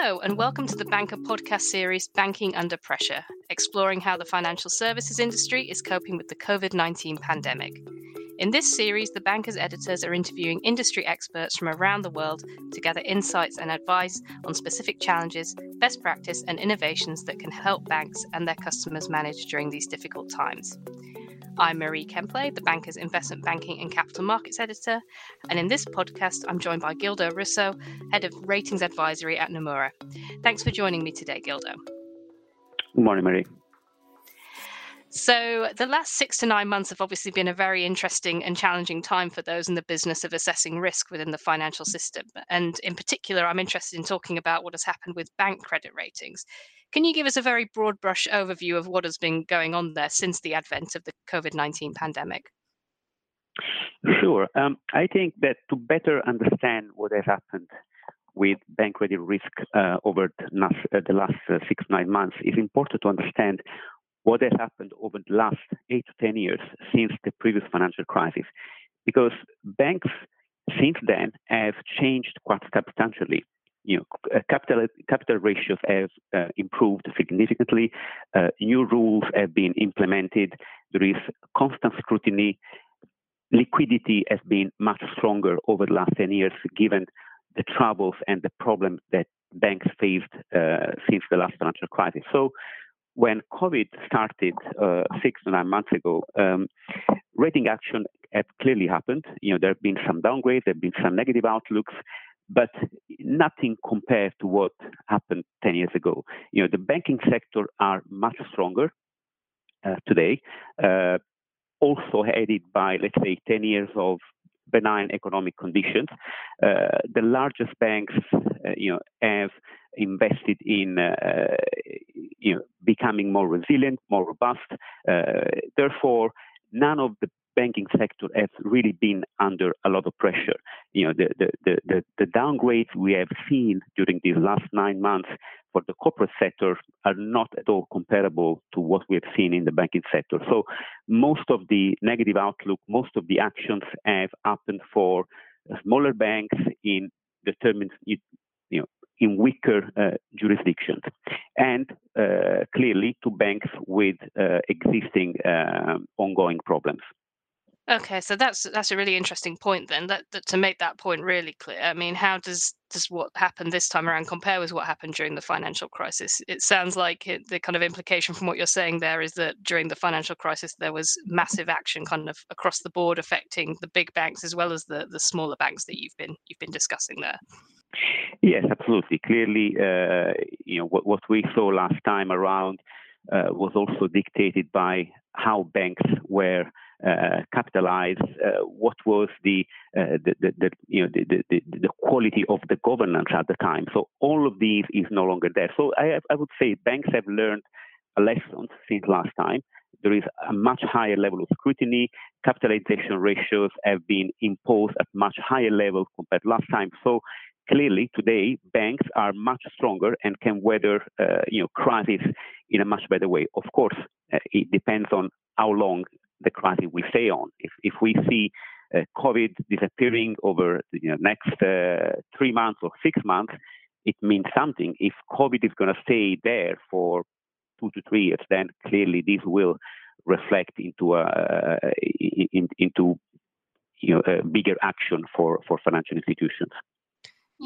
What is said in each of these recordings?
Hello, and welcome to the Banker podcast series Banking Under Pressure, exploring how the financial services industry is coping with the COVID 19 pandemic. In this series, the Bankers editors are interviewing industry experts from around the world to gather insights and advice on specific challenges, best practice, and innovations that can help banks and their customers manage during these difficult times. I'm Marie Kemplay, the banker's investment banking and capital markets editor. And in this podcast, I'm joined by Gildo Russo, head of ratings advisory at Nomura. Thanks for joining me today, Gildo. Good morning, Marie. So, the last six to nine months have obviously been a very interesting and challenging time for those in the business of assessing risk within the financial system. And in particular, I'm interested in talking about what has happened with bank credit ratings. Can you give us a very broad brush overview of what has been going on there since the advent of the COVID 19 pandemic? Sure. Um, I think that to better understand what has happened with bank credit risk uh, over the last, uh, the last uh, six, nine months, it's important to understand what has happened over the last eight to 10 years since the previous financial crisis. Because banks since then have changed quite substantially. You know, uh, capital, capital ratios have uh, improved significantly. Uh, new rules have been implemented. There is constant scrutiny. Liquidity has been much stronger over the last 10 years, given the troubles and the problems that banks faced uh, since the last financial crisis. So when COVID started uh, six to nine months ago, um, rating action had clearly happened. You know, there have been some downgrades, there have been some negative outlooks, but nothing compared to what happened 10 years ago. You know, the banking sector are much stronger uh, today, uh, also aided by, let's say, 10 years of benign economic conditions. Uh, the largest banks, uh, you know, have invested in uh, you know, becoming more resilient, more robust. Uh, therefore, none of the banking sector has really been under a lot of pressure. You know, the, the, the, the, downgrades we have seen during these last nine months for the corporate sector are not at all comparable to what we have seen in the banking sector. So most of the negative outlook, most of the actions have happened for smaller banks in determined in weaker uh, jurisdictions, and uh, clearly to banks with uh, existing um, ongoing problems. Okay, so that's that's a really interesting point then. That, that to make that point really clear. I mean, how does does what happened this time around compare with what happened during the financial crisis? It sounds like it, the kind of implication from what you're saying there is that during the financial crisis there was massive action kind of across the board affecting the big banks as well as the the smaller banks that you've been you've been discussing there. Yes, absolutely. Clearly, uh, you know what, we saw last time around uh, was also dictated by how banks were uh, capitalized, what was the, the, you know the, the, quality of the governance at the time. So all of these is no longer there. So I, I would say banks have learned a lesson since last time. There is a much higher level of scrutiny. Capitalization ratios have been imposed at much higher levels compared to last time. So clearly today banks are much stronger and can weather uh, you know crisis in a much better way. Of course, uh, it depends on how long the crisis will stay on. If if we see uh, COVID disappearing over the you know, next uh, three months or six months, it means something. If COVID is going to stay there for two to three years, then clearly this will reflect into a, uh, in, into you know bigger action for for financial institutions.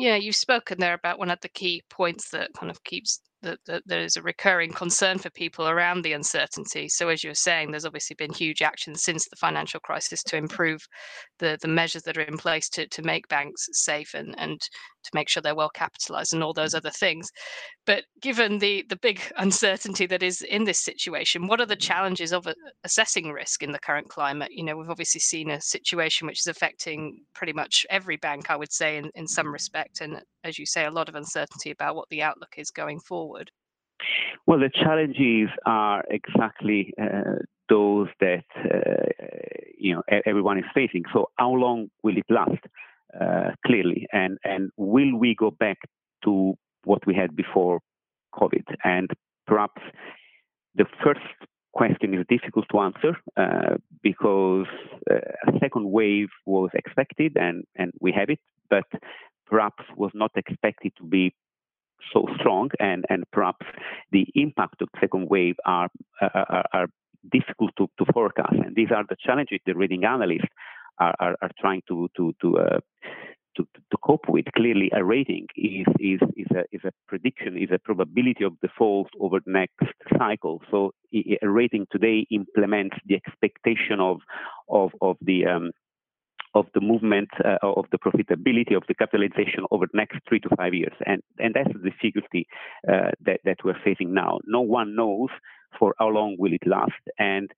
Yeah, you've spoken there about one of the key points that kind of keeps that, that there is a recurring concern for people around the uncertainty. So, as you were saying, there's obviously been huge action since the financial crisis to improve the, the measures that are in place to, to make banks safe and, and to make sure they're well capitalized and all those other things. But given the, the big uncertainty that is in this situation, what are the challenges of assessing risk in the current climate? You know, we've obviously seen a situation which is affecting pretty much every bank, I would say, in, in some respect. And as you say, a lot of uncertainty about what the outlook is going forward. Well, the challenges are exactly uh, those that uh, you know everyone is facing. So, how long will it last? Uh, clearly, and and will we go back to what we had before COVID? And perhaps the first question is difficult to answer uh, because uh, a second wave was expected and and we have it, but perhaps was not expected to be so strong, and, and perhaps the impact of second wave are, are, are difficult to, to forecast. And these are the challenges the rating analysts are, are, are trying to to to, uh, to to cope with. Clearly, a rating is is is a is a prediction, is a probability of default over the next cycle. So a rating today implements the expectation of of of the um, of the movement uh, of the profitability of the capitalization over the next three to five years, and and that's the difficulty uh, that that we're facing now. No one knows for how long will it last, and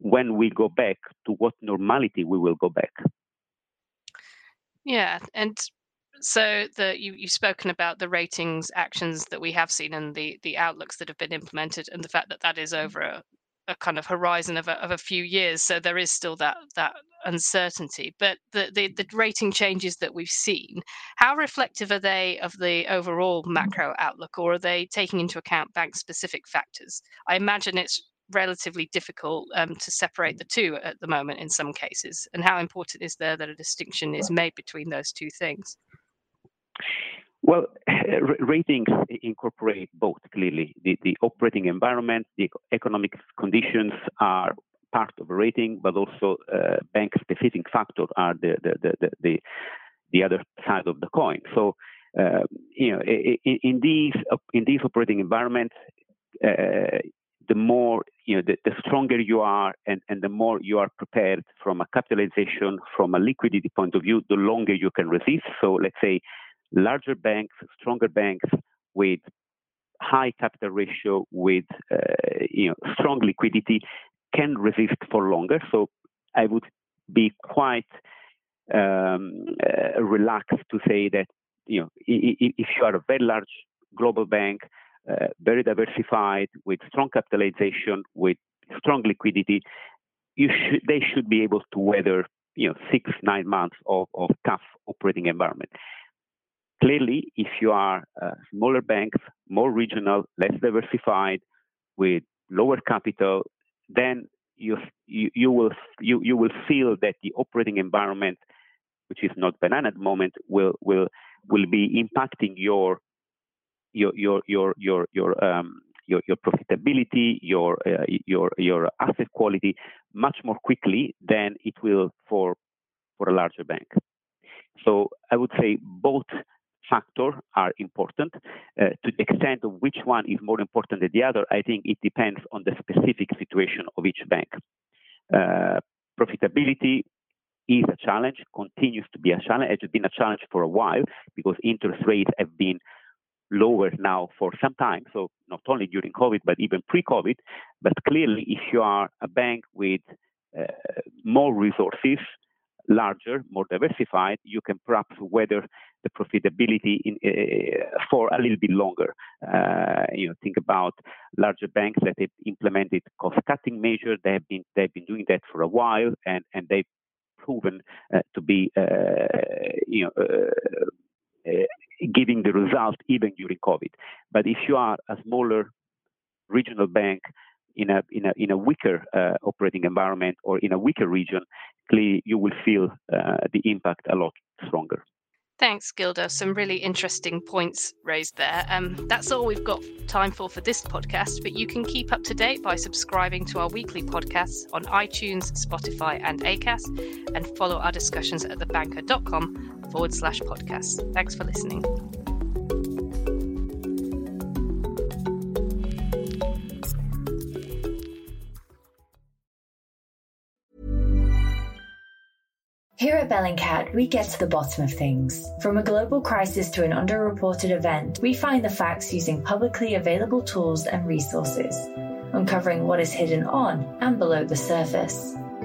when we go back to what normality we will go back. Yeah, and so the you you've spoken about the ratings actions that we have seen and the the outlooks that have been implemented and the fact that that is over a, a kind of horizon of a, of a few years. So there is still that that uncertainty. But the, the the rating changes that we've seen, how reflective are they of the overall macro outlook, or are they taking into account bank specific factors? I imagine it's relatively difficult um, to separate the two at the moment in some cases. And how important is there that a distinction is made between those two things? Well, ratings incorporate both clearly. The, the operating environment, the economic conditions are part of a rating, but also uh, bank specific factors are the, the, the, the, the other side of the coin. So, uh, you know, in, in, these in these operating environments, uh, the more you know, the, the, stronger you are, and, and the more you are prepared from a capitalization, from a liquidity point of view, the longer you can resist. So let's say larger banks, stronger banks with high capital ratio, with uh, you know strong liquidity, can resist for longer. So I would be quite um, uh, relaxed to say that you know if you are a very large global bank uh, very diversified, with strong capitalization, with strong liquidity, should, they should be able to weather you know six nine months of, of tough operating environment. Clearly, if you are uh, smaller banks, more regional, less diversified, with lower capital, then you, you, you will you, you will feel that the operating environment, which is not benign at the moment, will will will be impacting your your your your your your um, your, your profitability, your uh, your your asset quality much more quickly than it will for for a larger bank. So I would say both factors are important. Uh, to the extent of which one is more important than the other, I think it depends on the specific situation of each bank. Uh, profitability is a challenge, continues to be a challenge. It has been a challenge for a while because interest rates have been lower now for some time. So not only during COVID, but even pre-COVID. But clearly, if you are a bank with uh, more resources, larger, more diversified, you can perhaps weather the profitability in, uh, for a little bit longer. Uh, you know, think about larger banks that have implemented cost-cutting measures. They have been they've been doing that for a while, and and they've proven uh, to be uh, you know uh, giving the result even during COVID. But if you are a smaller regional bank in a in a in a weaker uh, operating environment or in a weaker region, clearly you will feel uh, the impact a lot stronger. Thanks, Gildo. Some really interesting points raised there. Um, that's all we've got time for for this podcast, but you can keep up to date by subscribing to our weekly podcasts on iTunes, Spotify, and Acast, and follow our discussions at thebanker.com forward slash podcasts. Thanks for listening. Here at Bellingcat, we get to the bottom of things. From a global crisis to an underreported event, we find the facts using publicly available tools and resources, uncovering what is hidden on and below the surface.